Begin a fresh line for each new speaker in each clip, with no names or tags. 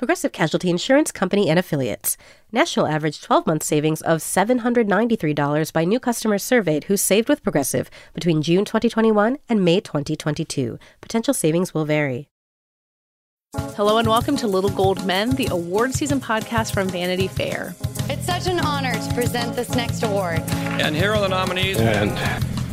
Progressive Casualty Insurance Company and Affiliates. National average 12 month savings of $793 by new customers surveyed who saved with Progressive between June 2021 and May 2022. Potential savings will vary.
Hello and welcome to Little Gold Men, the award season podcast from Vanity Fair.
It's such an honor to present this next award.
And here are the nominees.
And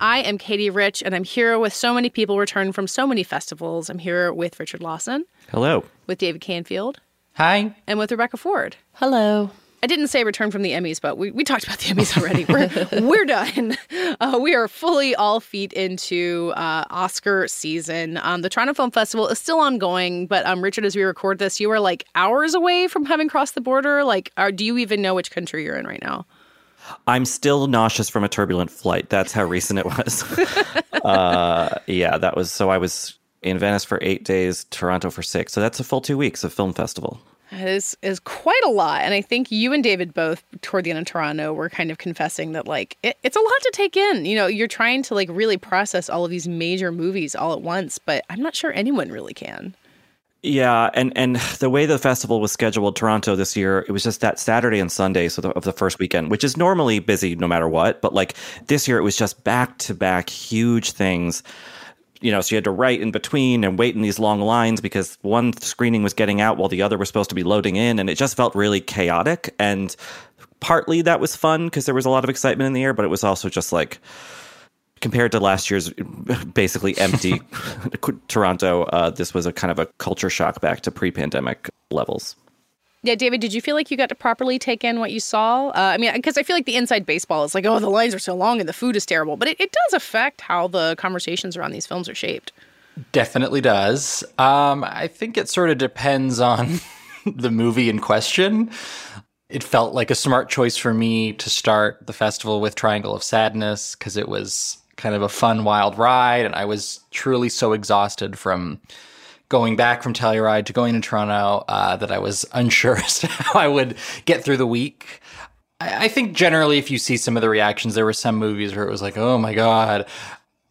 I am Katie Rich, and I'm here with so many people returned from so many festivals. I'm here with Richard Lawson.
Hello.
With David Canfield.
Hi.
And with Rebecca Ford.
Hello.
I didn't say return from the Emmys, but we, we talked about the Emmys already. We're, we're done. Uh, we are fully all feet into uh, Oscar season. Um, the Toronto Film Festival is still ongoing, but um, Richard, as we record this, you are like hours away from having crossed the border. Like, are, do you even know which country you're in right now?
I'm still nauseous from a turbulent flight. That's how recent it was. uh, yeah, that was so I was in Venice for eight days, Toronto for six. So that's a full two weeks of film festival.
It is is quite a lot, and I think you and David both toward the end of Toronto were kind of confessing that like it, it's a lot to take in. You know, you're trying to like really process all of these major movies all at once, but I'm not sure anyone really can.
Yeah, and and the way the festival was scheduled, Toronto this year, it was just that Saturday and Sunday so the, of the first weekend, which is normally busy no matter what, but like this year it was just back to back huge things. You know, so you had to write in between and wait in these long lines because one screening was getting out while the other was supposed to be loading in, and it just felt really chaotic. And partly that was fun because there was a lot of excitement in the air, but it was also just like compared to last year's basically empty Toronto, uh, this was a kind of a culture shock back to pre-pandemic levels.
Yeah, David, did you feel like you got to properly take in what you saw? Uh, I mean, because I feel like the inside baseball is like, oh, the lines are so long and the food is terrible, but it, it does affect how the conversations around these films are shaped.
Definitely does. Um, I think it sort of depends on the movie in question. It felt like a smart choice for me to start the festival with Triangle of Sadness because it was kind of a fun, wild ride. And I was truly so exhausted from going back from Telluride to going to Toronto uh, that I was unsure as to how I would get through the week. I, I think generally, if you see some of the reactions, there were some movies where it was like, oh my God,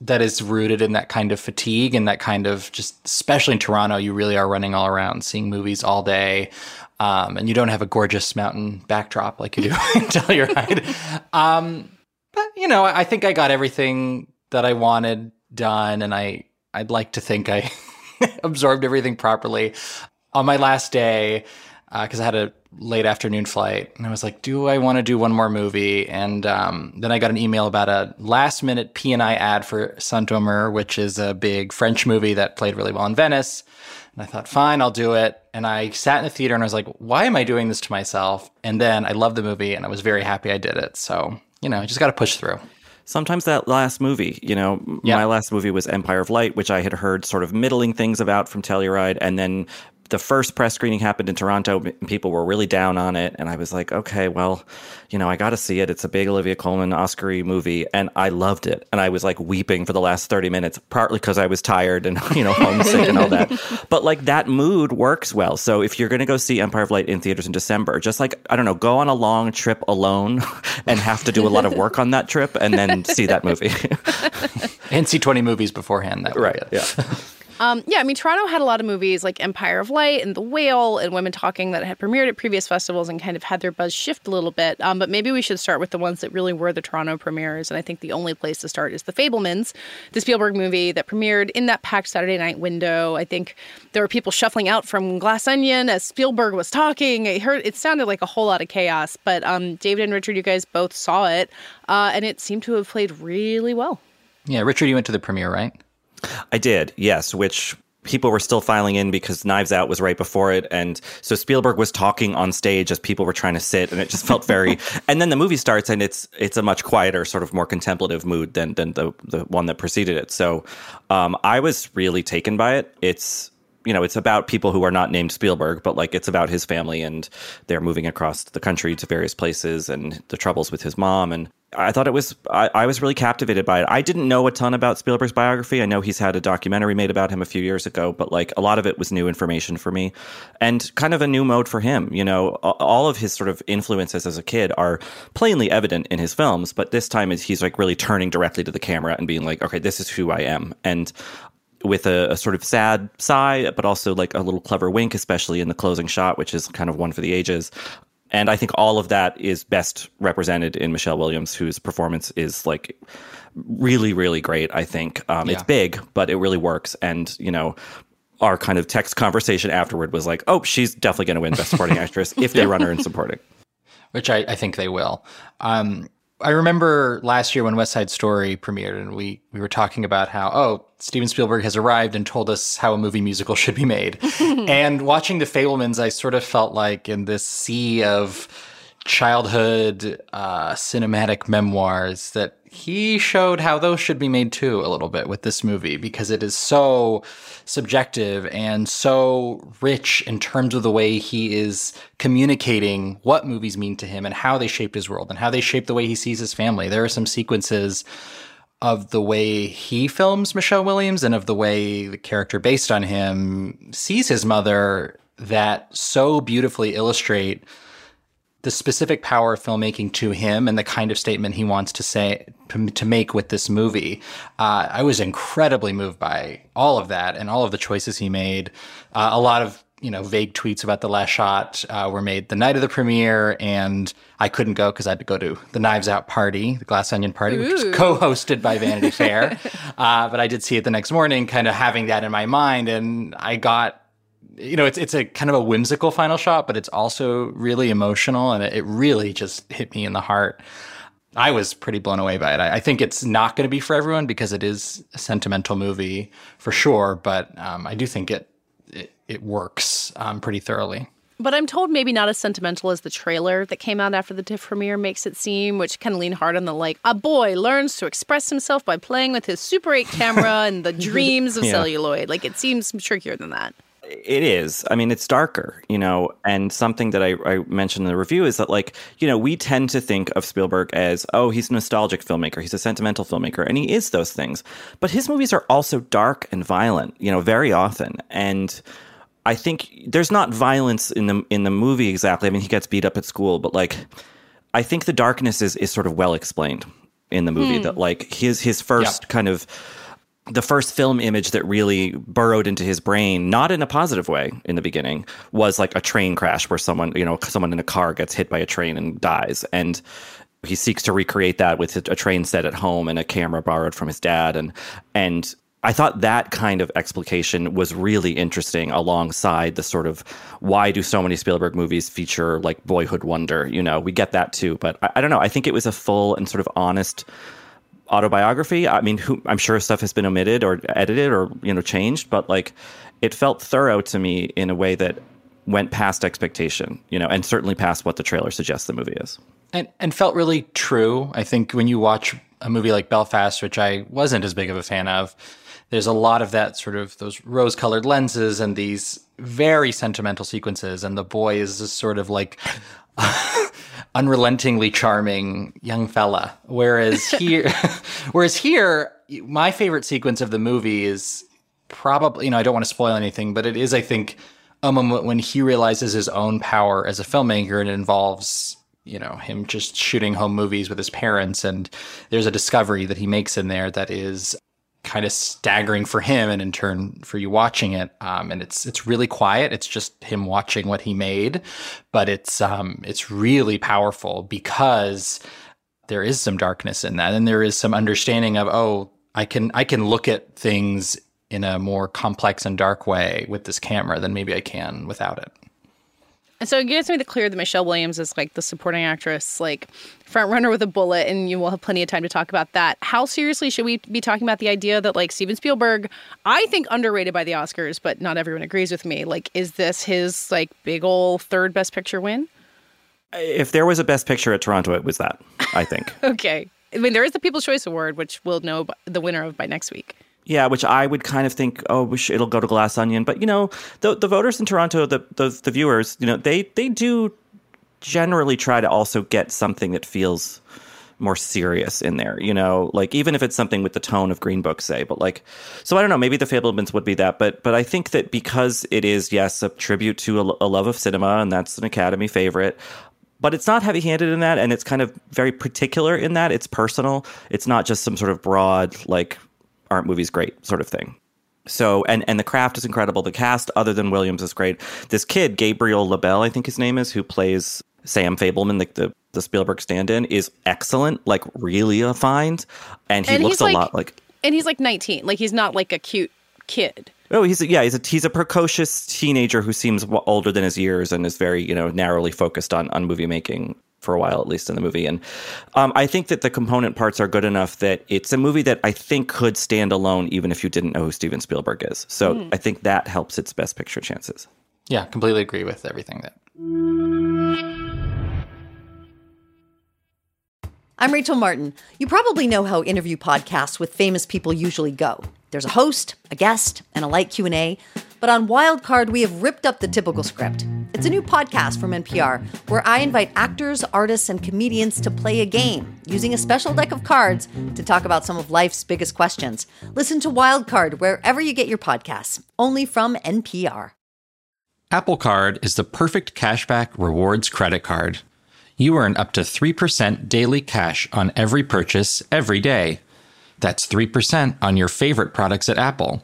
that is rooted in that kind of fatigue and that kind of just, especially in Toronto, you really are running all around seeing movies all day. Um, and you don't have a gorgeous mountain backdrop like you do in Telluride. Um, but you know, I think I got everything that I wanted done, and I I'd like to think I absorbed everything properly. On my last day, because uh, I had a late afternoon flight, and I was like, "Do I want to do one more movie?" And um, then I got an email about a last minute P and I ad for Saint-Omer, which is a big French movie that played really well in Venice. And I thought, fine, I'll do it. And I sat in the theater and I was like, why am I doing this to myself? And then I loved the movie and I was very happy I did it. So you know, just got to push through.
Sometimes that last movie, you know, yeah. my last movie was Empire of Light, which I had heard sort of middling things about from Telluride, and then the first press screening happened in Toronto. And people were really down on it, and I was like, okay, well, you know, I got to see it. It's a big Olivia Colman Oscar movie, and I loved it. And I was like weeping for the last thirty minutes, partly because I was tired and you know homesick and all that. But like that mood works well. So if you're going to go see Empire of Light in theaters in December, just like I don't know, go on a long trip alone and have to do a lot of work on that trip, and then see that movie.
and see twenty movies beforehand. That
right? Yeah.
Um, yeah, I mean, Toronto had a lot of movies like Empire of Light and The Whale and Women Talking that had premiered at previous festivals and kind of had their buzz shift a little bit. Um, but maybe we should start with the ones that really were the Toronto premieres. And I think the only place to start is The Fabelmans, the Spielberg movie that premiered in that packed Saturday night window. I think there were people shuffling out from Glass Onion as Spielberg was talking. It heard it sounded like a whole lot of chaos. But um, David and Richard, you guys both saw it, uh, and it seemed to have played really well.
Yeah, Richard, you went to the premiere, right?
I did, yes, which people were still filing in because Knives Out was right before it. And so Spielberg was talking on stage as people were trying to sit and it just felt very and then the movie starts and it's it's a much quieter, sort of more contemplative mood than than the the one that preceded it. So um, I was really taken by it. It's you know, it's about people who are not named Spielberg, but like it's about his family and they're moving across the country to various places and the troubles with his mom. And I thought it was, I, I, was really captivated by it. I didn't know a ton about Spielberg's biography. I know he's had a documentary made about him a few years ago, but like a lot of it was new information for me and kind of a new mode for him. You know, all of his sort of influences as a kid are plainly evident in his films, but this time he's like really turning directly to the camera and being like, okay, this is who I am. And with a, a, sort of sad sigh, but also like a little clever wink, especially in the closing shot, which is kind of one for the ages. And I think all of that is best represented in Michelle Williams, whose performance is like really, really great. I think um, yeah. it's big, but it really works. And you know, our kind of text conversation afterward was like, "Oh, she's definitely going to win Best Supporting Actress if they run her in supporting."
Which I, I think they will. Um, I remember last year when West Side Story premiered, and we we were talking about how oh Steven Spielberg has arrived and told us how a movie musical should be made. and watching The Fabelmans, I sort of felt like in this sea of childhood uh, cinematic memoirs that he showed how those should be made too a little bit with this movie because it is so subjective and so rich in terms of the way he is communicating what movies mean to him and how they shaped his world and how they shaped the way he sees his family. There are some sequences of the way he films Michelle Williams and of the way the character based on him sees his mother that so beautifully illustrate the specific power of filmmaking to him and the kind of statement he wants to say to, make with this movie. Uh, I was incredibly moved by all of that and all of the choices he made. Uh, a lot of you know vague tweets about the last shot uh, were made the night of the premiere, and I couldn't go because I had to go to the Knives Out party, the Glass Onion party, Ooh. which was co-hosted by Vanity Fair. Uh, but I did see it the next morning, kind of having that in my mind, and I got you know, it's it's a kind of a whimsical final shot, but it's also really emotional, and it, really just hit me in the heart. I was pretty blown away by it. I, I think it's not going to be for everyone because it is a sentimental movie for sure, but um, I do think it it, it works um, pretty thoroughly.
But I'm told maybe not as sentimental as the trailer that came out after the TIFF premiere makes it seem, which kind of lean hard on the like, a boy learns to express himself by playing with his Super 8 camera and the dreams of yeah. celluloid. Like, it seems trickier than that.
It is. I mean, it's darker, you know, and something that I, I, mentioned in the review is that, like, you know, we tend to think of Spielberg as, oh, he's a nostalgic filmmaker, he's a sentimental filmmaker, and he is those things. But his movies are also dark and violent, you know, very often. And I think there's not violence in the in the movie exactly. I mean, he gets beat up at school, but like, I think the darkness is is sort of well explained in the movie. Hmm. That like his his first kind of the first film image that really burrowed into his brain, not in a positive way in the beginning, was like a train crash where someone, you know, someone in a car gets hit by a train and dies. And he seeks to recreate that with a train set at home and a camera borrowed from his dad. And, and I thought that kind of explication was really interesting alongside the sort of why do so many Spielberg movies feature like boyhood wonder? You know, we get that too. But I, I don't know. I think it was a full and sort of honest autobiography. I mean, who, I'm sure stuff has been omitted or edited or you know changed, but like it felt thorough to me in a way that went past expectation, you know, and certainly past what the trailer suggests the movie is.
And and felt really true. I think when you watch a movie like Belfast, which I wasn't as big of a fan of, there's a lot of that sort of those rose-colored lenses and these very sentimental sequences, and the boy is just sort of like unrelentingly charming young fella. Whereas here, whereas here, my favorite sequence of the movie is probably, you know, I don't want to spoil anything, but it is, I think, a moment when he realizes his own power as a filmmaker and it involves, you know, him just shooting home movies with his parents. And there's a discovery that he makes in there that is kind of staggering for him and in turn for you watching it. Um, and it's it's really quiet. It's just him watching what he made, but it's um, it's really powerful because there is some darkness in that, and there is some understanding of oh, I can I can look at things in a more complex and dark way with this camera than maybe I can without it.
And so it gets me the clear that Michelle Williams is like the supporting actress, like front runner with a bullet, and you will have plenty of time to talk about that. How seriously should we be talking about the idea that like Steven Spielberg, I think underrated by the Oscars, but not everyone agrees with me. Like, is this his like big old third best picture win?
If there was a best picture at Toronto, it was that, I think.
okay. I mean, there is the People's Choice Award, which we'll know the winner of by next week.
Yeah, which I would kind of think, oh, it'll go to Glass Onion, but you know, the the voters in Toronto, the the, the viewers, you know, they they do generally try to also get something that feels more serious in there, you know, like even if it's something with the tone of Green Book, say, but like, so I don't know, maybe the Fabelmans would be that, but but I think that because it is yes a tribute to a, a love of cinema, and that's an Academy favorite. But it's not heavy handed in that, and it's kind of very particular in that. It's personal. It's not just some sort of broad, like, aren't movies great sort of thing. So and and the craft is incredible. The cast, other than Williams, is great. This kid, Gabriel LaBelle, I think his name is, who plays Sam Fabelman, the the, the Spielberg stand-in, is excellent. Like really a find, and he
And
looks a
like-
lot like.
And he's like 19. Like he's not like a cute kid.
Oh, he's a, yeah, he's a he's a precocious teenager who seems older than his years and is very you know narrowly focused on on movie making for a while at least in the movie. And um, I think that the component parts are good enough that it's a movie that I think could stand alone even if you didn't know who Steven Spielberg is. So
Hmm.
I think that helps its best picture chances.
Yeah, completely agree with everything that
I'm Rachel Martin. You probably know how interview podcasts with famous people usually go. There's a host, a guest, and a light Q&A. But on Wildcard, we have ripped up the typical script. It's a new podcast from NPR where I invite actors, artists, and comedians to play a game using a special deck of cards to talk about some of life's biggest questions. Listen to Wildcard wherever you get your podcasts, only from NPR.
Apple Card is the perfect cashback rewards credit card. You earn up to 3% daily cash on every purchase every day. That's 3% on your favorite products at Apple,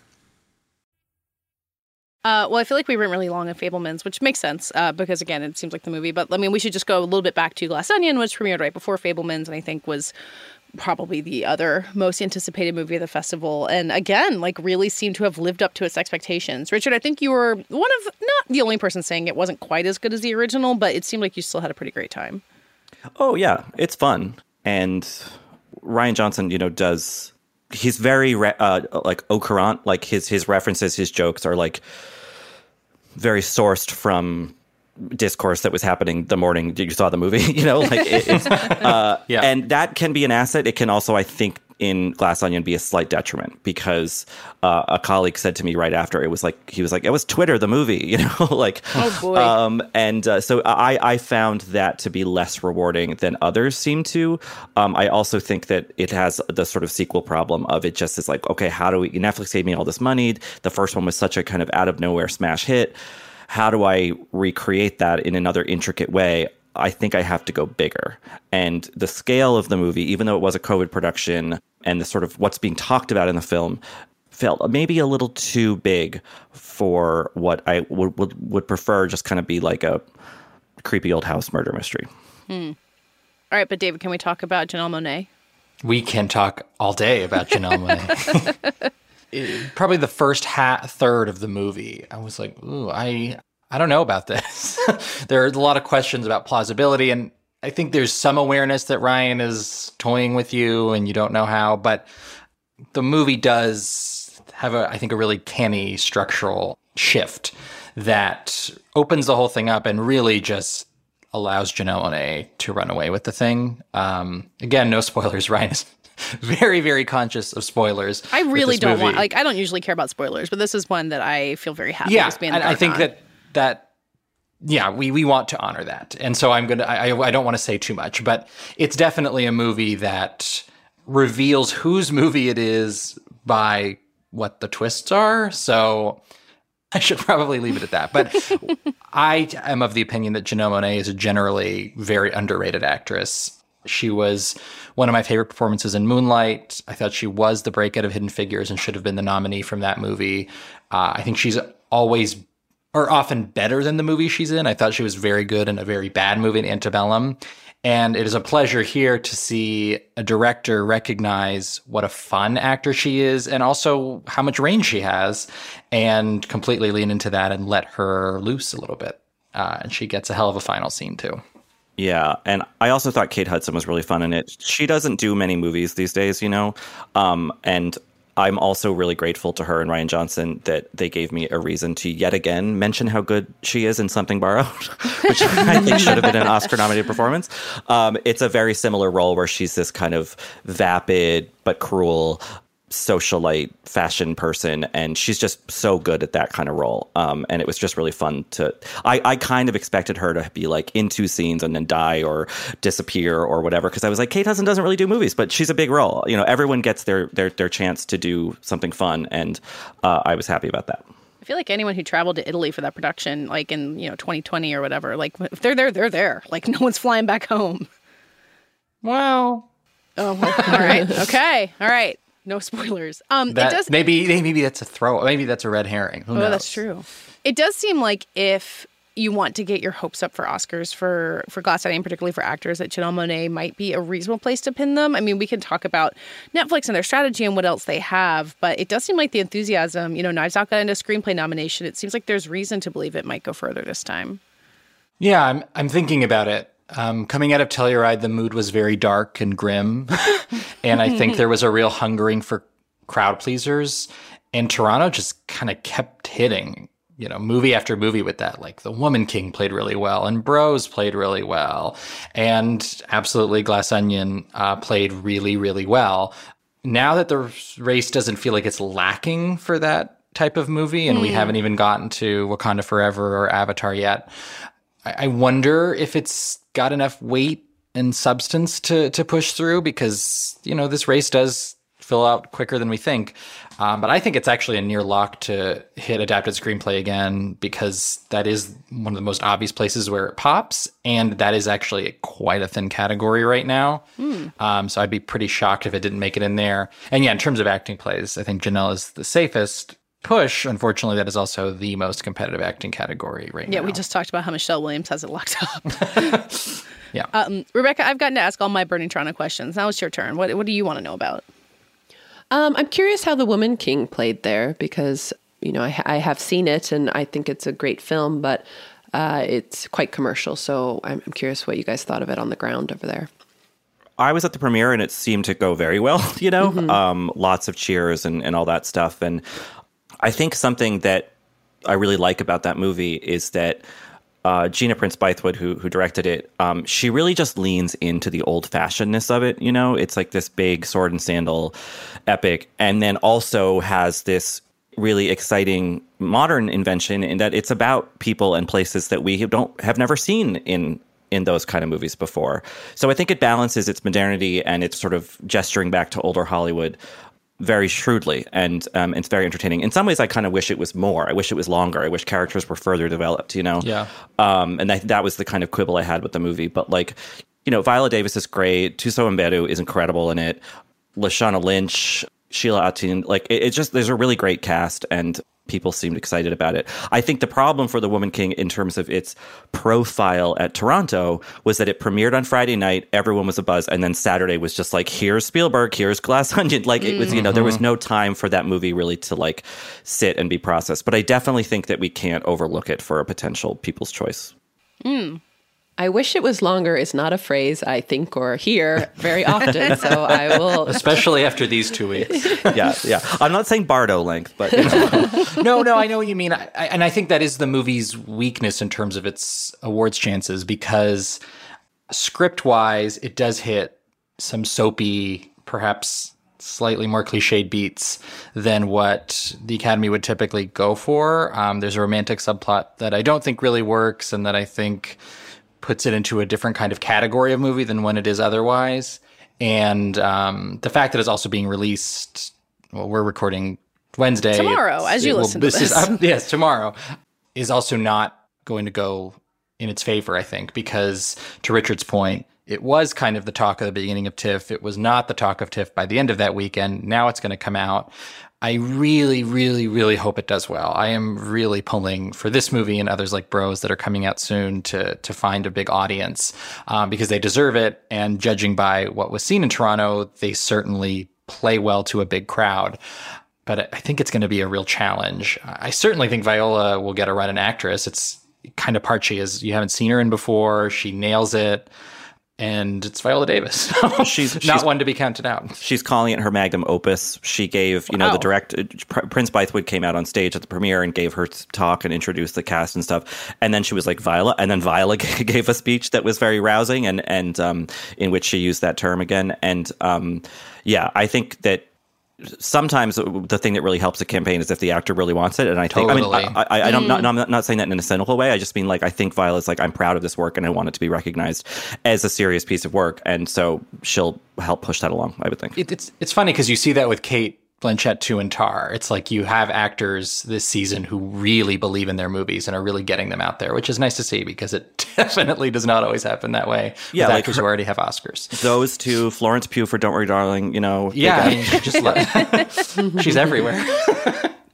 Uh, well, I feel like we went really long on Fabelmans, which makes sense uh, because, again, it seems like the movie. But I mean, we should just go a little bit back to Glass Onion, which premiered right before Fabelmans, and I think was probably the other most anticipated movie of the festival. And again, like really seemed to have lived up to its expectations. Richard, I think you were one of not the only person saying it wasn't quite as good as the original, but it seemed like you still had a pretty great time.
Oh yeah, it's fun, and Rian Johnson, you know, does he's very re- uh, like au courant. Like his his references, his jokes are like very sourced from discourse that was happening the morning you saw the movie. You know, like it, it's uh,
Yeah.
and that can be an asset. It can also, I think. In Glass Onion, be a slight detriment because uh, a colleague said to me right after it was like he was like it was Twitter the movie, you know, like
Oh, boy.
um, and uh, so I, I found that to be less rewarding than others seem to. Um, I also think that it has the sort of sequel problem of it just is like, okay, how do we, Netflix gave me all this money. The first one was such a kind of out of nowhere smash hit. How do I recreate that in another intricate way? I think I have to go bigger. And the scale of the movie, even though it was a COVID production and the sort of what's being talked about in the film, felt maybe a little too big for what I would would, would prefer just kind of be like a creepy old house murder mystery.
Hmm. All right, but David, can we talk about Janelle Monáe?
We can talk all day about Janelle Monae. It- Probably the first ha- third of the movie, I was like, "Ooh, I I don't know about this." there are a lot of questions about plausibility, and I think there's some awareness that Ryan is toying with you, and you don't know how. But the movie does have a, I think, a really canny structural shift that opens the whole thing up and really just allows Janelle Monae to run away with the thing. Um, again, no spoilers. Ryan is very, very conscious of spoilers.
I really don't want like I don't usually care about spoilers, but this is one that I feel very happy
yeah,
to be in
and I think
on.
that that yeah, we we want to honor that, and so I'm gonna. I I don't want to say too much, but it's definitely a movie that reveals whose movie it is by what the twists are. So I should probably leave it at that. But I am of the opinion that Janelle Monáe is a generally very underrated actress. She was one of my favorite performances in Moonlight. I thought she was the breakout of Hidden Figures and should have been the nominee from that movie. Uh, I think she's always or often better than the movie she's in. I thought she was very good in a very bad movie in Antebellum. And it is a pleasure here to see a director recognize what a fun actor she is and also how much range she has and completely lean into that and let her loose a little bit. Uh, and she gets a hell of a final scene, too.
Yeah, and I also thought Kate Hudson was really fun in it. She doesn't do many movies these days, you know, um, and I'm also really grateful to her and Rian Johnson that they gave me a reason to yet again mention how good she is in Something Borrowed, which I think should have been an Oscar nominated performance. Um, it's a very similar role where she's this kind of vapid but cruel socialite fashion person and she's just so good at that kind of role um, and it was just really fun to I, I kind of expected her to be like in two scenes and then die or disappear or whatever because i was like kate hudson doesn't really do movies but she's a big role you know everyone gets their their, their chance to do something fun and uh, i was happy about that
I feel like anyone who traveled to Italy for that production, like in you know 2020 or whatever, like if they're there, they're there. Like no one's flying back home.
Well,
oh, well, all right, okay, all right. No spoilers. Um,
that,
it does.
Maybe maybe that's a throw. Maybe that's a red herring. Who
oh,
knows?
that's true. It does seem like if you want to get your hopes up for Oscars for for Glass Onion, particularly for actors, that Janelle Monáe might be a reasonable place to pin them. I mean, we can talk about Netflix and their strategy and what else they have, but it does seem like the enthusiasm. You know, Knives Out got into screenplay nomination. It seems like there's reason to believe it might go further this time.
Yeah, I'm I'm thinking about it. Um, coming out of Telluride, the mood was very dark and grim, and I think there was a real hungering for crowd pleasers. And Toronto just kind of kept hitting, you know, movie after movie with that. Like The Woman King played really well, and Bros played really well, and absolutely Glass Onion uh, played really, really well. Now that the race doesn't feel like it's lacking for that type of movie, and mm. we haven't even gotten to Wakanda Forever or Avatar yet, I wonder if it's got enough weight and substance to to push through because you know this race does fill out quicker than we think. Um, but I think it's actually a near lock to hit adapted screenplay again because that is one of the most obvious places where it pops, and that is actually quite a thin category right now. Mm. Um, so I'd be pretty shocked if it didn't make it in there. And yeah, in terms of acting plays, I think Janelle is the safest push, unfortunately, that is also the most competitive acting category right
yeah,
now.
Yeah, we just talked about how Michelle Williams has it locked up.
yeah.
Um, Rebecca, I've gotten to ask all my Burning Toronto questions. Now it's your turn. What, what do you want to know about?
Um, I'm curious how The Woman King played there because, you know, I, I have seen it and I think it's a great film, but uh, it's quite commercial. So I'm, I'm curious what you guys thought of it on the ground over there.
I was at the premiere and it seemed to go very well, you know, mm-hmm. um, lots of cheers and, and all that stuff. And I think something that I really like about that movie is that uh, Gina Prince Bythewood, who who directed it, um, she really just leans into the old fashionedness of it. You know, it's like this big sword and sandal epic, and then also has this really exciting modern invention in that it's about people and places that we don't have never seen in in those kind of movies before. So I think it balances its modernity and its sort of gesturing back to older Hollywood very shrewdly, and um, it's very entertaining. In some ways, I kind of wish it was more. I wish it was longer. I wish characters were further developed. You know,
yeah.
Um, and that that was the kind of quibble I had with the movie. But like, you know, Viola Davis is great. Thuso Mbedu is incredible in it. Lashana Lynch, Sheila Atim, like it, it just there's a really great cast, and people seemed excited about it. I think the problem for The Woman King in terms of its profile at Toronto was that it premiered on Friday night, everyone was a buzz, and then Saturday was just like, here's Spielberg, here's Glass Onion. Like it was, you know, there was mm-hmm. no time for that movie really to like sit and be processed. But I definitely think that we can't overlook it for a potential people's choice.
Mm.
I wish it was longer is not a phrase I think or hear very often. so I will.
Especially after these two weeks.
yeah, yeah. I'm not saying Bardo length, but. You know.
no, no, I know what you mean. I, I, and I think that is the movie's weakness in terms of its awards chances because script wise, it does hit some soapy, perhaps slightly more cliched beats than what the Academy would typically go for. Um, there's a romantic subplot that I don't think really works and that I think puts it into a different kind of category of movie than when it is otherwise. And um, the fact that it's also being released, well, we're recording Wednesday.
Tomorrow, as you listen to
this. Is, um, yes, tomorrow is also not going to go in its favor, I think, because to Richard's point, it was kind of the talk of the beginning of TIFF. It was not the talk of TIFF by the end of that weekend. Now it's going to come out. I really, really, really hope it does well. I am really pulling for this movie and others like Bros that are coming out soon to to find a big audience um, because they deserve it. And judging by what was seen in Toronto, they certainly play well to a big crowd. But I think it's going to be a real challenge. I certainly think Viola will get a run in actress. It's kind of part she is you haven't seen her in before. She nails it and it's Viola Davis. she's not she's, one to be counted out.
She's calling it her magnum opus. She gave, you know, wow. the direct uh, Prince Bythewood came out on stage at the premiere and gave her talk and introduced the cast and stuff. And then she was like Viola, and then Viola gave a speech that was very rousing and and um, in which she used that term again. And um, yeah, I think that sometimes the thing that really helps a campaign is if the actor really wants it. And I think, totally. I mean, I, I, I am not, mm. not, not saying that in a cynical way. I just mean like, I think Viola's like, I'm proud of this work and I want it to be recognized as a serious piece of work. And so she'll help push that along, I would think.
It, it's, it's funny because you see that with Cate Blanchett too and Tar. It's like you have actors this season who really believe in their movies and are really getting them out there, which is nice to see because it definitely does not always happen that way. Yeah, with like actors her, who already have Oscars.
Those two, Florence Pugh for "Don't Worry, Darling," you know.
Yeah, I mean, just let, she's everywhere.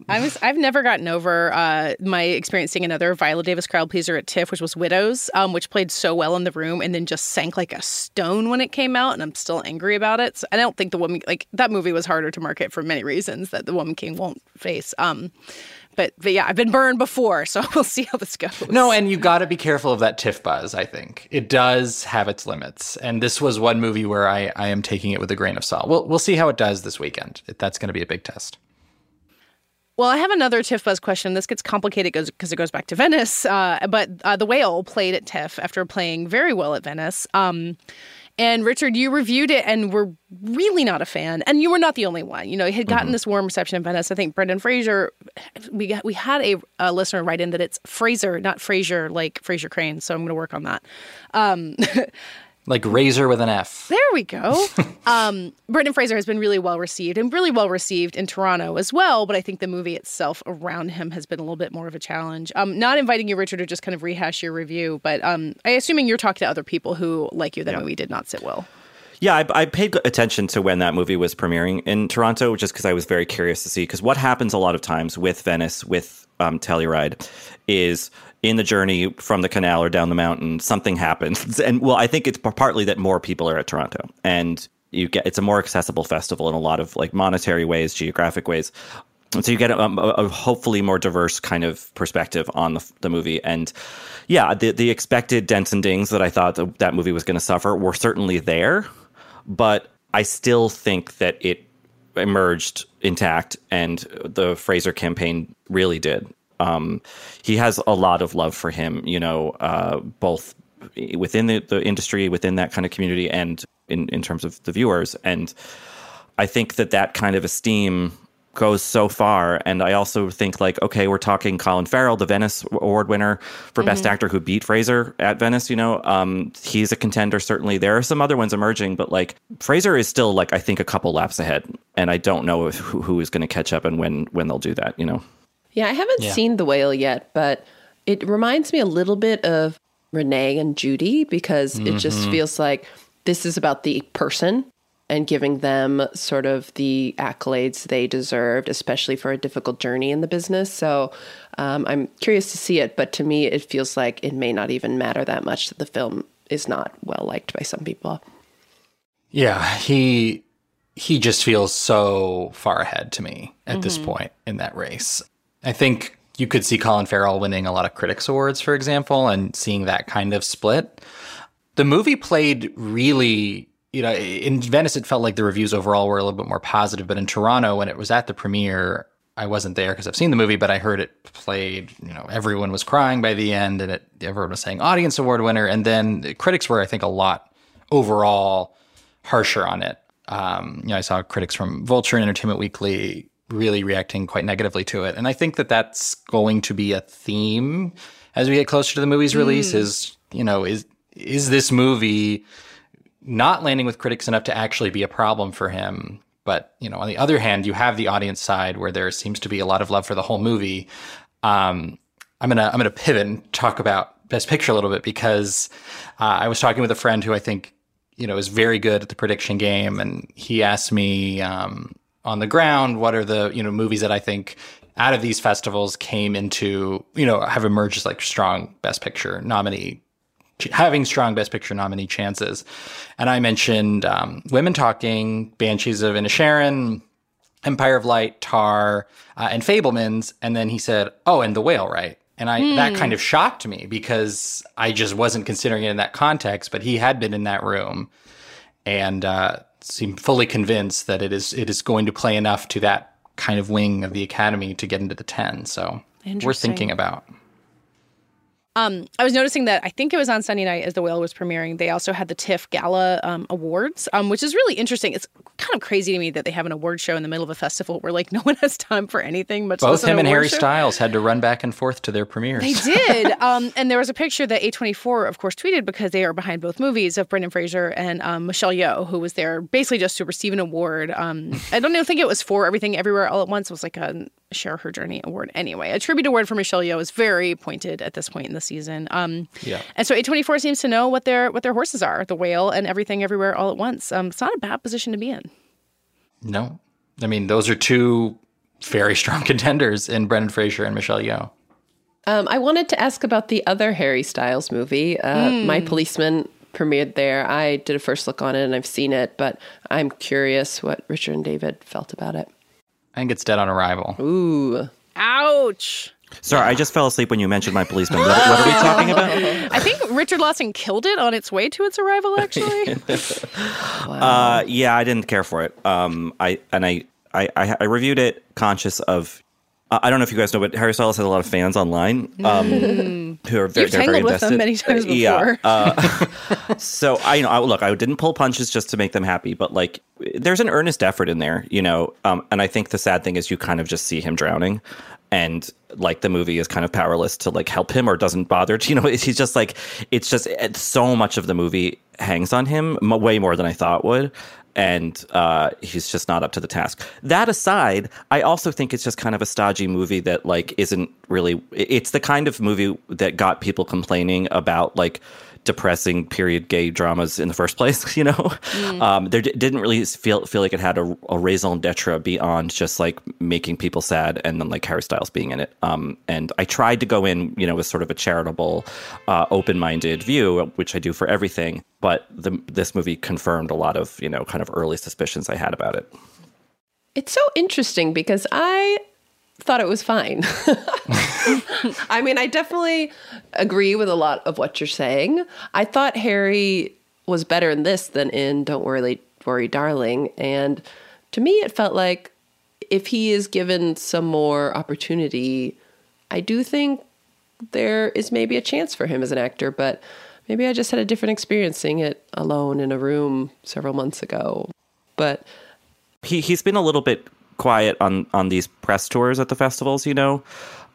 I was I've never gotten over uh, my experiencing another Viola Davis crowd pleaser at TIFF, which was Widows, um, which played so well in the room and then just sank like a stone when it came out, and I'm still angry about it. So I don't think the woman like that movie was harder to market for many reasons that the Woman King won't face. Um, but, but yeah, I've been burned before, so we'll see how this goes.
No, and you got to be careful of that TIFF buzz. I think it does have its limits, and this was one movie where I, I am taking it with a grain of salt. We'll we'll see how it does this weekend. That's going to be a big test.
Well, I have another TIFF Buzz question. This gets complicated because it goes back to Venice. Uh, but uh, The Whale played at TIFF after playing very well at Venice. Um, and Richard, you reviewed it and were really not a fan. And you were not the only one. You know, it had gotten mm-hmm. this warm reception in Venice. I think Brendan Fraser, we got, we had a, a, listener write in that it's Fraser, not Frasier, like Frasier Crane. So I'm going to work on that. Um,
like razor with an F.
There we go. um, Brendan Fraser has been really well received and really well received in Toronto as well. But I think the movie itself around him has been a little bit more of a challenge. Um, not inviting you, Richard, to just kind of rehash your review, but um, I assuming you're talking to other people who, like you, that yeah. movie did not sit well.
Yeah, I, I, paid attention to when that movie was premiering in Toronto, just because I was very curious to see. Because what happens a lot of times with Venice, with um, Telluride, is in the journey from the canal or down the mountain, something happens. And well, I think it's partly that more people are at Toronto and you get it's a more accessible festival in a lot of like monetary ways, geographic ways. And so you get a, um, a, hopefully more diverse kind of perspective on the, the movie. And yeah, the, the expected dents and dings that I thought the, that movie was going to suffer were certainly there. But I still think that it emerged intact and the Fraser campaign really did um, he has a lot of love for him, you know, uh, both within the, the industry, within that kind of community, and in, in terms of the viewers. And I think that that kind of esteem goes so far. And I also think like, okay, we're talking Colin Farrell, the Venice Award winner for mm-hmm. Best Actor who beat Fraser at Venice, you know, um, he's a contender, certainly. There are some other ones emerging, but like Fraser is still like, I think a couple laps ahead. And I don't know if, who, who is going to catch up and when, when they'll do that, you know?
Yeah, I haven't yeah. seen The Whale yet, but it reminds me a little bit of Renee and Judy because mm-hmm. it just mm-hmm. feels like this is about the person and giving them sort of the accolades they deserved, especially for a difficult journey in the business. So um, I'm curious to see it, but to me, it feels like it may not even matter that much that the film is not well liked by some people.
Yeah, he he just feels so far ahead to me at mm-hmm. this point in that race. I think you could see Colin Farrell winning a lot of critics awards, for example, and seeing that kind of split. The movie played really, you know, in Venice, it felt like the reviews overall were a little bit more positive, but in Toronto, when it was at the premiere, I wasn't there because I've seen the movie, but I heard it played. You know, everyone was crying by the end, and it everyone was saying audience award winner. And then the critics were, I think, a lot overall harsher on it. Um, you know, I saw critics from Vulture and Entertainment Weekly really reacting quite negatively to it, and I think that that's going to be a theme as we get closer to the movie's release.
Mm.
Is you know, is is this movie not landing with critics enough to actually be a problem for him? But you know, on the other hand, you have the audience side where there seems to be a lot of love for the whole movie. Um, I'm gonna I'm gonna pivot and talk about Best Picture a little bit because uh, I was talking with a friend who I think you know is very good at the prediction game, and he asked me um, on the ground what are the you know movies that I think out of these festivals came into you know have emerged as like strong Best Picture nominee having strong Best Picture nominee chances. And I mentioned um, Women Talking, Banshees of Inisherin, Empire of Light, Tar, uh, and Fabelmans. And then he said, "Oh, and The Whale, right?" And I that
Hmm.
kind of shocked me because I just wasn't considering it in that context. But he had been in that room and uh, seemed fully convinced that it is it is going to play enough to that kind of wing of the Academy to get into the ten. So we're thinking about.
Um, I was noticing that I think it was on Sunday night as The Whale was premiering. They also had the TIFF Gala um, Awards, um, which is really interesting. It's kind of crazy to me that they have an award show in the middle of a festival where like no one has time for anything. Much
Both him and Harry
show.
Styles had to run back and forth to their premieres.
They did. um, and there was a picture that A24, of course, tweeted because they are behind both movies of Brendan Fraser and um, Michelle Yeoh, who was there basically just to receive an award. Um, I don't even think it was for Everything Everywhere All at Once. It was like a Share Her Journey award. Anyway, a tribute award for Michelle Yeoh is very pointed at this point in the season. Um,
Yeah.
and so A24 seems to know what their what their horses are, the whale and everything everywhere all at once. Um, it's not a bad position to be in.
No. I mean, those are two very strong contenders in Brendan Fraser and Michelle Yeoh.
Um, I wanted to ask about the other Harry Styles movie, uh,
Hmm.
My Policeman premiered there. I did a first look on it and I've seen it, but I'm curious what Richard and David felt about it.
I think it's dead on arrival.
Ooh.
Ouch.
Sorry, I just fell asleep when you mentioned my policeman. What, what are we talking about?
I think Richard Lawson killed it on its way to its arrival, actually.
Uh, yeah, I didn't care for it. Um, I and I, I, I, I reviewed it conscious of. Uh, I don't know if you guys know, but Harry Styles has a lot of fans online um, who are very,
You've
they're very
tangled with
invested.
them many times
Uh, yeah, uh, so I, you know, I, look, I didn't pull punches just to make them happy, but like, there's an earnest effort in there, you know. Um, and I think the sad thing is you kind of just see him drowning, and like the movie is kind of powerless to like help him or doesn't bother to, you know. He's just like, it's just it's so much of the movie hangs on him, m- way more than I thought would. And uh, he's just not up to the task. That aside, I also think it's just kind of a stodgy movie that like isn't really. It's the kind of movie that got people complaining about like depressing period gay dramas in the first place. You know,
Mm.
um, there d- didn't really feel feel like it had a, a raison d'être beyond just like making people sad and then like Harry Styles being in it. Um, and I tried to go in, you know, with sort of a charitable, uh, open minded view, which I do for everything. But the, this movie confirmed a lot of you know kind of early suspicions I had about it.
It's so interesting because I thought it was fine. I mean, I definitely agree with a lot of what you're saying. I thought Harry was better in this than in Don't Worry, Worry, Darling. And to me, it felt like if he is given some more opportunity, I do think there is maybe a chance for him as an actor, but maybe I just had a different experience seeing it alone in a room several months ago. But
he he's been a little bit quiet on on these press tours at the festivals you know?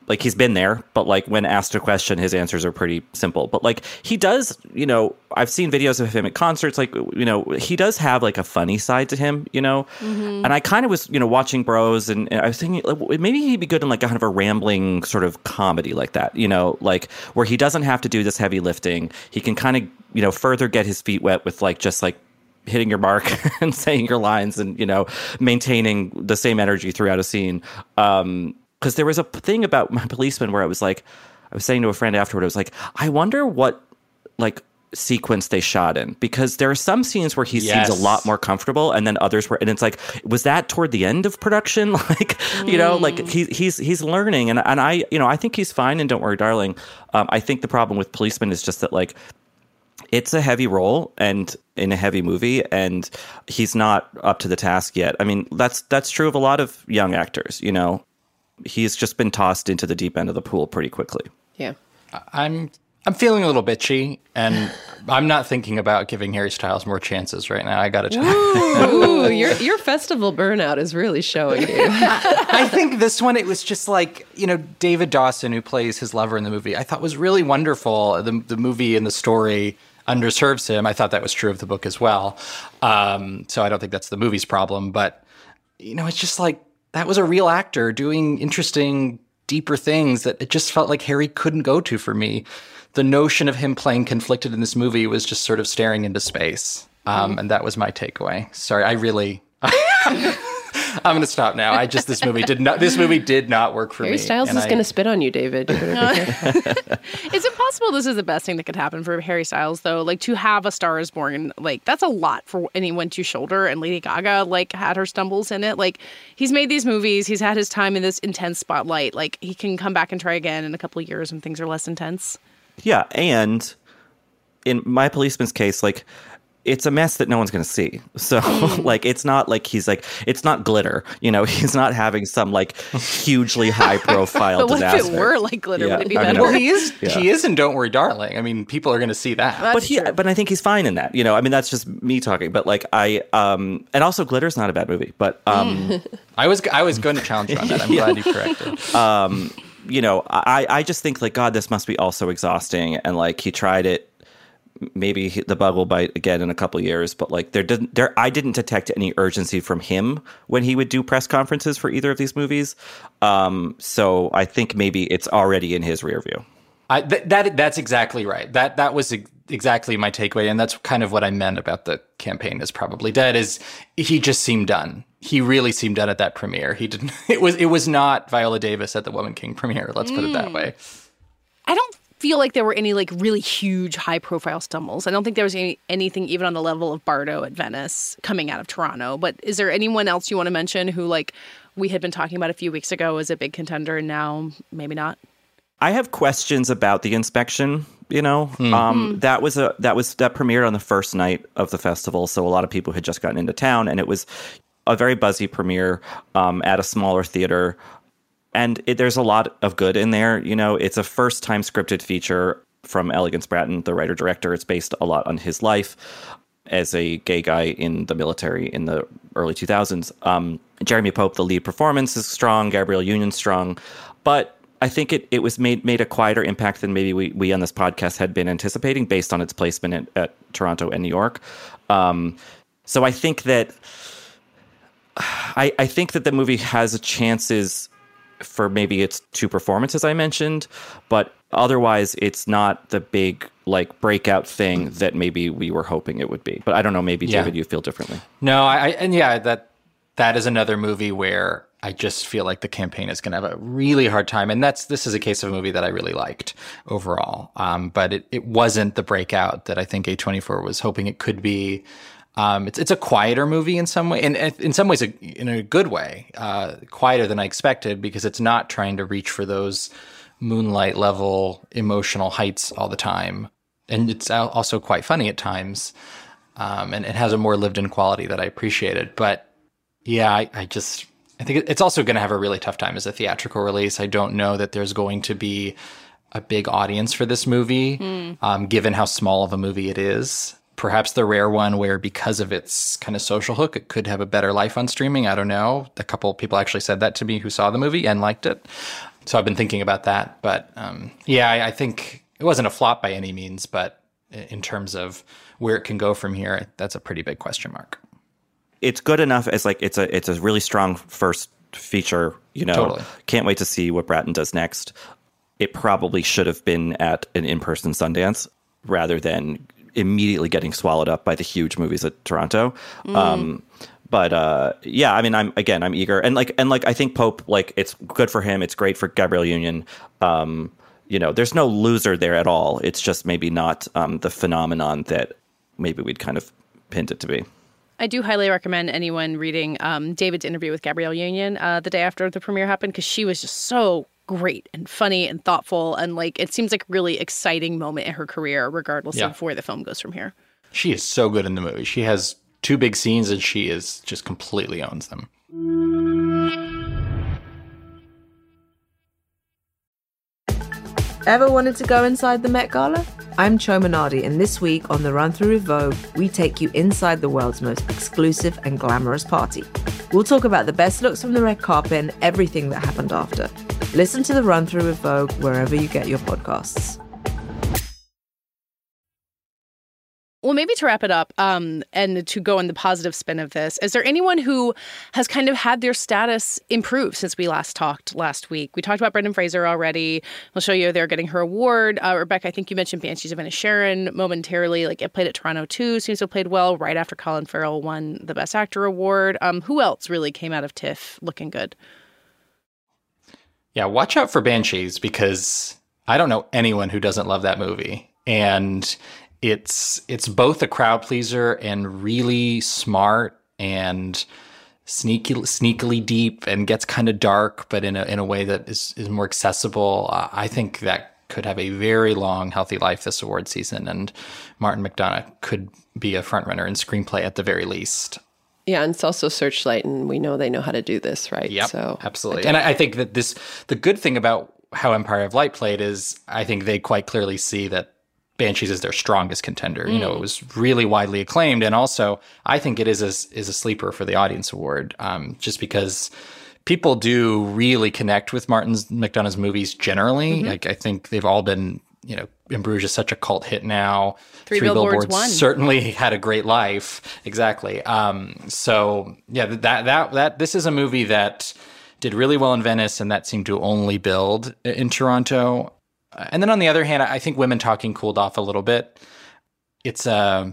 Like he's been there but like when asked a question his answers are pretty simple. But like he does you know i've seen videos of him at concerts like you know he does have like a funny side to him you know?
Mm-hmm.
and i kind of was you know watching bros and, and i was thinking like, maybe he'd be good in like a kind of a rambling sort of comedy like that you know? Like where he doesn't have to do this heavy lifting he can kind of you know further get his feet wet with like just like hitting your mark and saying your lines and you know maintaining the same energy throughout a scene. Um because there was a thing about my policeman where i was like i was saying to a friend afterward i was like i wonder what like sequence they shot in. Because there are some scenes where he seems a lot more comfortable and then others where and it's like was that toward the end of production? Like you know like he, he's he's learning and and i you know i think he's fine and don't worry darling. Um, i think the problem with policeman is just that like it's a heavy role and in a heavy movie and he's not up to the task yet. I mean that's that's true of a lot of young actors you know? He's just been tossed into the deep end of the pool pretty quickly.
Yeah.
I'm I'm feeling a little bitchy, and I'm not thinking about giving Harry Styles more chances right now. I got to tell you.
Ooh, your your festival burnout is really showing you.
I think this one it was just like you know David Dawson who plays his lover in the movie. I thought was really wonderful. The the movie and the story underserves him. I thought that was true of the book as well. Um, so I don't think that's the movie's problem. But you know, it's just like that was a real actor doing interesting, deeper things that it just felt like Harry couldn't go to for me. The notion of him playing conflicted in this movie was just sort of staring into space. Um, and that was my takeaway. Sorry, I really. I'm going to stop now. I just this movie did not this movie did not work for me.
Harry
me.
Styles is
I-
to spit on you, David. You.
Is it possible this is the best thing that could happen for Harry Styles though? Like to have a Star is Born, like that's a lot for anyone to shoulder. And Lady Gaga like had her stumbles in it. Like he's made these movies, he's had his time in this intense spotlight. Like he can come back and try again in a couple of years when things are less intense.
Yeah, and in my policeman's case, like it's a mess that no one's going to see. So like it's not like he's like it's not glitter, you know. He's not having some like hugely high profile
but what
disaster.
if it were like glitter?
Yeah,
Would it be better?
Well, he is
Yeah.
he is in Don't Worry, Darling. I mean, people are going to see that.
That's
but he,
true.
but I think he's fine in that. You know, I mean, that's just me talking. But like I, um, and also Glitter's not a bad movie. But um,
I was I was going to challenge you on that. I'm glad you corrected.
um, you know, I, I just think like God, this must be also exhausting. And like he tried it. Maybe he- the bug will bite again in a couple years, but like there didn't there I didn't detect any urgency from him when he would do press conferences for either of these movies. Um, so I think maybe it's already in his rear view.
I, th- that that's exactly right. That that was ex- exactly my takeaway, and that's kind of what I meant about the campaign is probably dead. Is he just seemed done? He really seemed done at that premiere. He didn't. It was it was not Viola Davis at the Woman King premiere. Let's put it that mm. way.
I don't feel like there were any like really huge high profile stumbles. I don't think there was any, anything even on the level of Bardo at Venice coming out of Toronto. But is there anyone else you want to mention who like we had been talking about a few weeks ago as a big contender and now maybe not?
I have questions about the inspection. You know, hmm. um, hmm. that was a that was that premiered on the first night of the festival, so a lot of people had just gotten into town, and it was a very buzzy premiere um, at a smaller theater. And it, there's a lot of good in there. You know, it's a first time scripted feature from Elegance Bratton, the writer director. It's based a lot on his life as a gay guy in the military in the early 2000s. Um, Jeremy Pope, the lead performance, is strong. Gabrielle Union strong, but I think it, it was made made a quieter impact than maybe we, we on this podcast had been anticipating based on its placement at, at Toronto and New York. Um, so I think that I, I think that the movie has chances for maybe its two performances I mentioned, but otherwise it's not the big like breakout thing that maybe we were hoping it would be. But I don't know, maybe
Yeah.
David, you feel differently.
No, I, I and yeah, that that is another movie where I just feel like the campaign is going to have a really hard time, and that's this is a case of a movie that I really liked overall. Um, but it it wasn't the breakout that I think A24 was hoping it could be. Um, it's it's a quieter movie in some way, and in some ways, a, in a good way, uh, quieter than I expected because it's not trying to reach for those moonlight level emotional heights all the time, and it's also quite funny at times, um, and it has a more lived in quality that I appreciated. But yeah, I, I just I think it's also going to have a really tough time as a theatrical release. I don't know that there's going to be a big audience for this movie, um, given how small of a movie it is. Perhaps the rare one where, because of its kind of social hook, it could have a better life on streaming. I don't know. A couple people actually said that to me who saw the movie and liked it. So I've been thinking about that. But um, yeah, I, I think it wasn't a flop by any means, but in terms of where it can go from here, that's a pretty big question mark.
It's good enough as like it's a it's a really strong first feature. You know,
Totally.
can't wait to see what Bratton does next. It probably should have been at an in person Sundance rather than immediately getting swallowed up by the huge movies at Toronto. Um, but uh, yeah, I mean, I'm again, I'm eager, and like, and like, I think Pope, like, it's good for him. It's great for Gabrielle Union. Um, you know, there's no loser there at all. It's just maybe not um, the phenomenon that maybe we'd kind of pinned it to be.
I do highly recommend anyone reading um, David's interview with Gabrielle Union uh, the day after the premiere happened because she was just so great and funny and thoughtful and like it seems like a really exciting moment in her career regardless
Yeah.
of where the film goes from here.
She is so good in the movie. She has two big scenes and she is just completely owns them.
Ever wanted to go inside the Met Gala? I'm Chioma Nnadi, and this week on The Run Through with Vogue, we take you inside the world's most exclusive and glamorous party. We'll talk about the best looks from the red carpet and everything that happened after. Listen to The Run Through with Vogue wherever you get your podcasts.
Well, maybe to wrap it up um, and to go on the positive spin of this, is there anyone who has kind of had their status improve since we last talked last week? We talked about Brendan Fraser already. We'll show you they're getting her award. Uh, Rebecca, I think you mentioned Banshees of Inisherin momentarily. Like it played at Toronto too, seems to have played well right after Colin Farrell won the Best Actor award. Um, who else really came out of TIFF looking good?
Yeah, watch out for Banshees because I don't know anyone who doesn't love that movie. And it's it's both a crowd pleaser and really smart and sneaky sneakily deep and gets kind of dark but in a in a way that is is more accessible. Uh, i think that could have a very long healthy life this award season. And martin mcdonagh could be a frontrunner in screenplay at the very least
yeah, and it's also Searchlight, and we know they know how to do this, right?
Yep,
so
absolutely. And I, I think that this, the good thing about how Empire of Light played is, I think they quite clearly see that Banshees is their strongest contender. Mm. You know, it was really widely acclaimed, and also I think it is a, is a sleeper for the Audience Award, um, just because people do really connect with Martin McDonagh's movies generally. Mm-hmm. Like I think they've all been, you know, In Bruges is such a cult hit now.
Three, Three Billboards, Billboards
certainly had a great life. Exactly. Um, so yeah, that that that this is a movie that did really well in Venice, and that seemed to only build in Toronto. And then on the other hand, I think Women Talking cooled off a little bit. It's a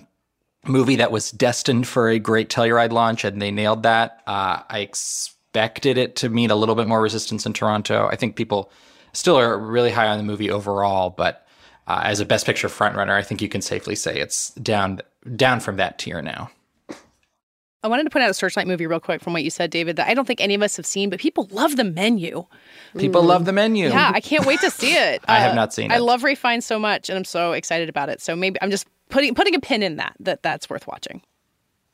movie that was destined for a great Telluride launch, and they nailed that. Uh, I expected it to meet a little bit more resistance in Toronto. I think people still are really high on the movie overall, but uh, as a Best Picture frontrunner, I think you can safely say it's down down from that tier now.
I wanted to point out a Searchlight movie real quick from what you said, David, that I don't think any of us have seen, but people love the menu.
People mm. love the menu.
Yeah, I can't wait to see it.
I uh, have not seen it.
I love Ralph Fiennes so much, and I'm so excited about it. So maybe I'm just putting putting a pin in that. That that's worth watching.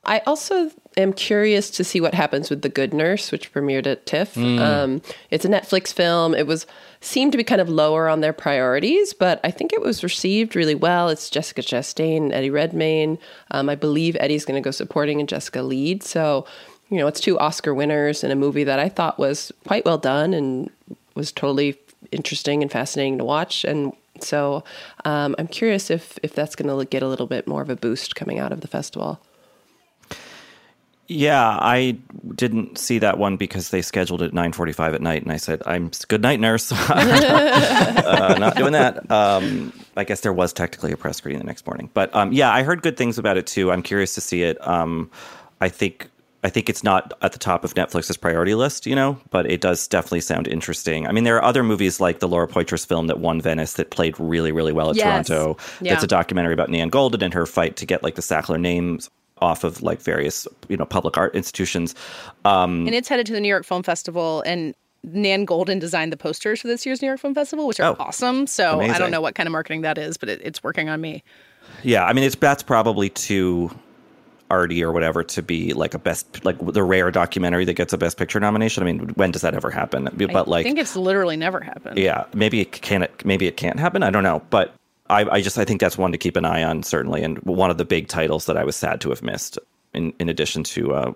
I also am curious to see what happens with The Good Nurse, which premiered at TIFF. Mm. Um, it's a Netflix film. It was seemed to be kind of lower on their priorities, but I think it was received really well. It's Jessica Chastain, Eddie Redmayne. Um, I believe Eddie's going to go supporting and Jessica lead. So, you know, it's two Oscar winners in a movie that I thought was quite well done and was totally interesting and fascinating to watch. And so um, I'm curious if if that's going to get a little bit more of a boost coming out of the festival.
Yeah, I didn't see that one because they scheduled it at 9:45 at night, and I said, "I'm good night, nurse. uh, not doing that." Um, I guess there was technically a press screening the next morning, but um, yeah, I heard good things about it too. I'm curious to see it. Um, I think I think it's not at the top of Netflix's priority list, you know, but it does definitely sound interesting. I mean, there are other movies like the Laura Poitras film that won Venice that played really, really well at yes. Toronto. Yeah. That's a documentary about Nan Goldin and her fight to get like the Sackler names off of like various you know public art institutions. Um,
and it's headed to the New York Film Festival, and Nan Goldin designed the posters for this year's New York Film Festival, which are oh, awesome. So amazing. I don't know what kind of marketing that is, but it, it's working on me.
Yeah, I mean, it's that's probably too arty or whatever to be like a best like the rare documentary that gets a best picture nomination. I mean, when does that ever happen? But
I
like,
I think it's literally never happened.
Yeah, maybe it can. Maybe it can't happen. I don't know, but I, I just I think that's one to keep an eye on certainly, and one of the big titles that I was sad to have missed. In in addition to uh,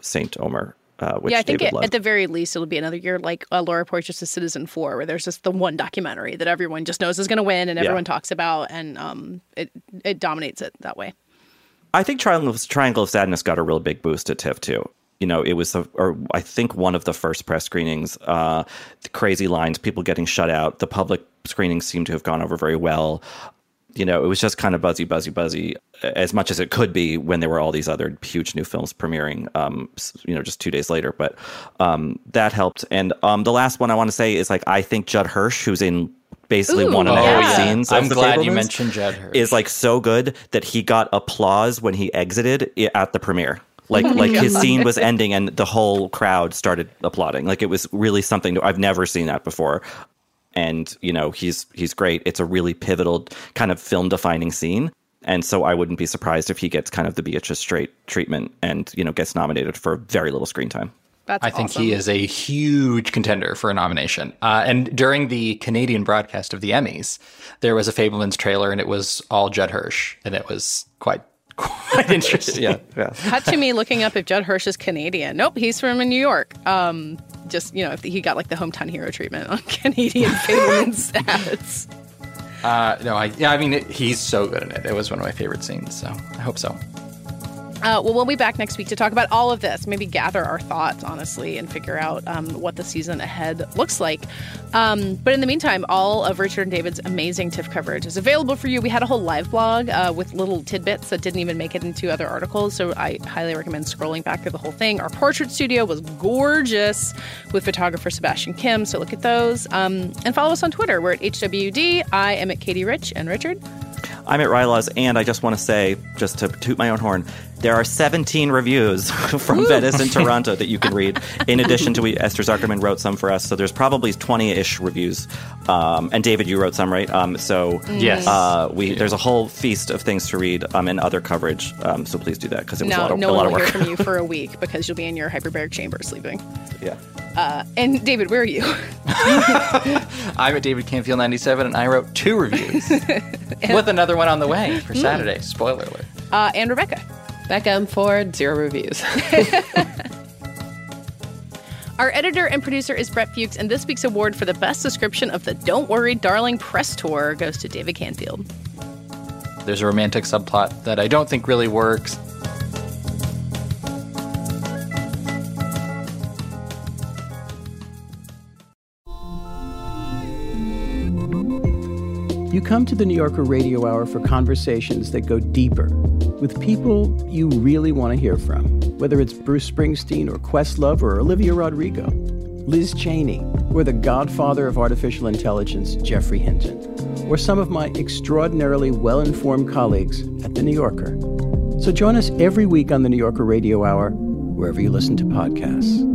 Saint Omer. Uh, which
yeah, I think it, at the very least it'll be another year like uh, Laura Poitras' Four where there's just the one documentary that everyone just knows is going to win and everyone yeah. talks about, and um, it it dominates it that way.
I think Triangle of, Triangle of Sadness got a real big boost at TIFF too you know, it was, a, or I think one of the first press screenings, uh, the crazy lines, people getting shut out. The public screenings seem to have gone over very well. You know, it was just kind of buzzy, buzzy, buzzy, as much as it could be when there were all these other huge new films premiering, um, you know, just two days later. But um, that helped. And um, the last one I want to say is like, I think Judd Hirsch, who's in basically Ooh, one and a half yeah. scenes.
I'm glad you mentioned Judd Hirsch.
Is like so good that he got applause when he exited at the premiere. Like like his scene was ending and the whole crowd started applauding. Like it was really something I've never seen that before. And you know he's he's great. It's a really pivotal kind of film defining scene. And so I wouldn't be surprised if he gets kind of the Beatrice Straight treatment and you know gets nominated for very little screen time.
That's
I think
awesome.
he is a huge contender for a nomination. Uh, and during the Canadian broadcast of the Emmys, there was a Fabelmans trailer, and it was all Judd Hirsch, and it was quite quite interesting.
yeah, yeah.
Cut to me looking up if Judd Hirsch is Canadian. Nope, he's from New York. Um, just you know, if he got like the hometown hero treatment on Canadian Fabelman's ads.
Uh, no, I yeah, I mean it, he's so good in it. It was one of my favorite scenes, so I hope so.
Uh, well, we'll be back next week to talk about all of this, maybe gather our thoughts, honestly, and figure out um, what the season ahead looks like. Um, but in the meantime, all of Richard and David's amazing TIFF coverage is available for you. We had a whole live blog uh, with little tidbits that didn't even make it into other articles, so I highly recommend scrolling back through the whole thing. Our portrait studio was gorgeous with photographer Sebastian Kim, so look at those. Um, and follow us on Twitter. We're at HWD. I am at Katie Rich and Richard.
I'm at Rylaws, and I just want to say, just to toot my own horn, there are 17 reviews from Venice and Toronto that you can read. In addition to we, Esther Zuckerman wrote some for us, so there's probably 20-ish reviews. Um, and David, you wrote some, right? Um, so
Yes.
uh, we there's a whole feast of things to read um, and other coverage. Um, so please do that because it was a lot of,
no
a lot
one will
work.
hear from you for a week because you'll be in your hyperbaric chamber sleeping.
yeah.
Uh, and David, where are you?
I'm at David Canfield 97, and I wrote two reviews with another one on the way for Saturday. Spoiler alert.
Uh, and Rebecca.
Becca M. Ford, zero reviews.
Our editor and producer is Brett Fuchs, and this week's award for the best description of the Don't Worry, Darling press tour goes to David Canfield.
There's a romantic subplot that I don't think really works.
You come to the New Yorker Radio Hour for conversations that go deeper with people you really want to hear from, whether it's Bruce Springsteen or Questlove or Olivia Rodrigo, Liz Cheney, or the godfather of artificial intelligence, Geoffrey Hinton, or some of my extraordinarily well informed colleagues at The New Yorker. So join us every week on the New Yorker Radio Hour, wherever you listen to podcasts.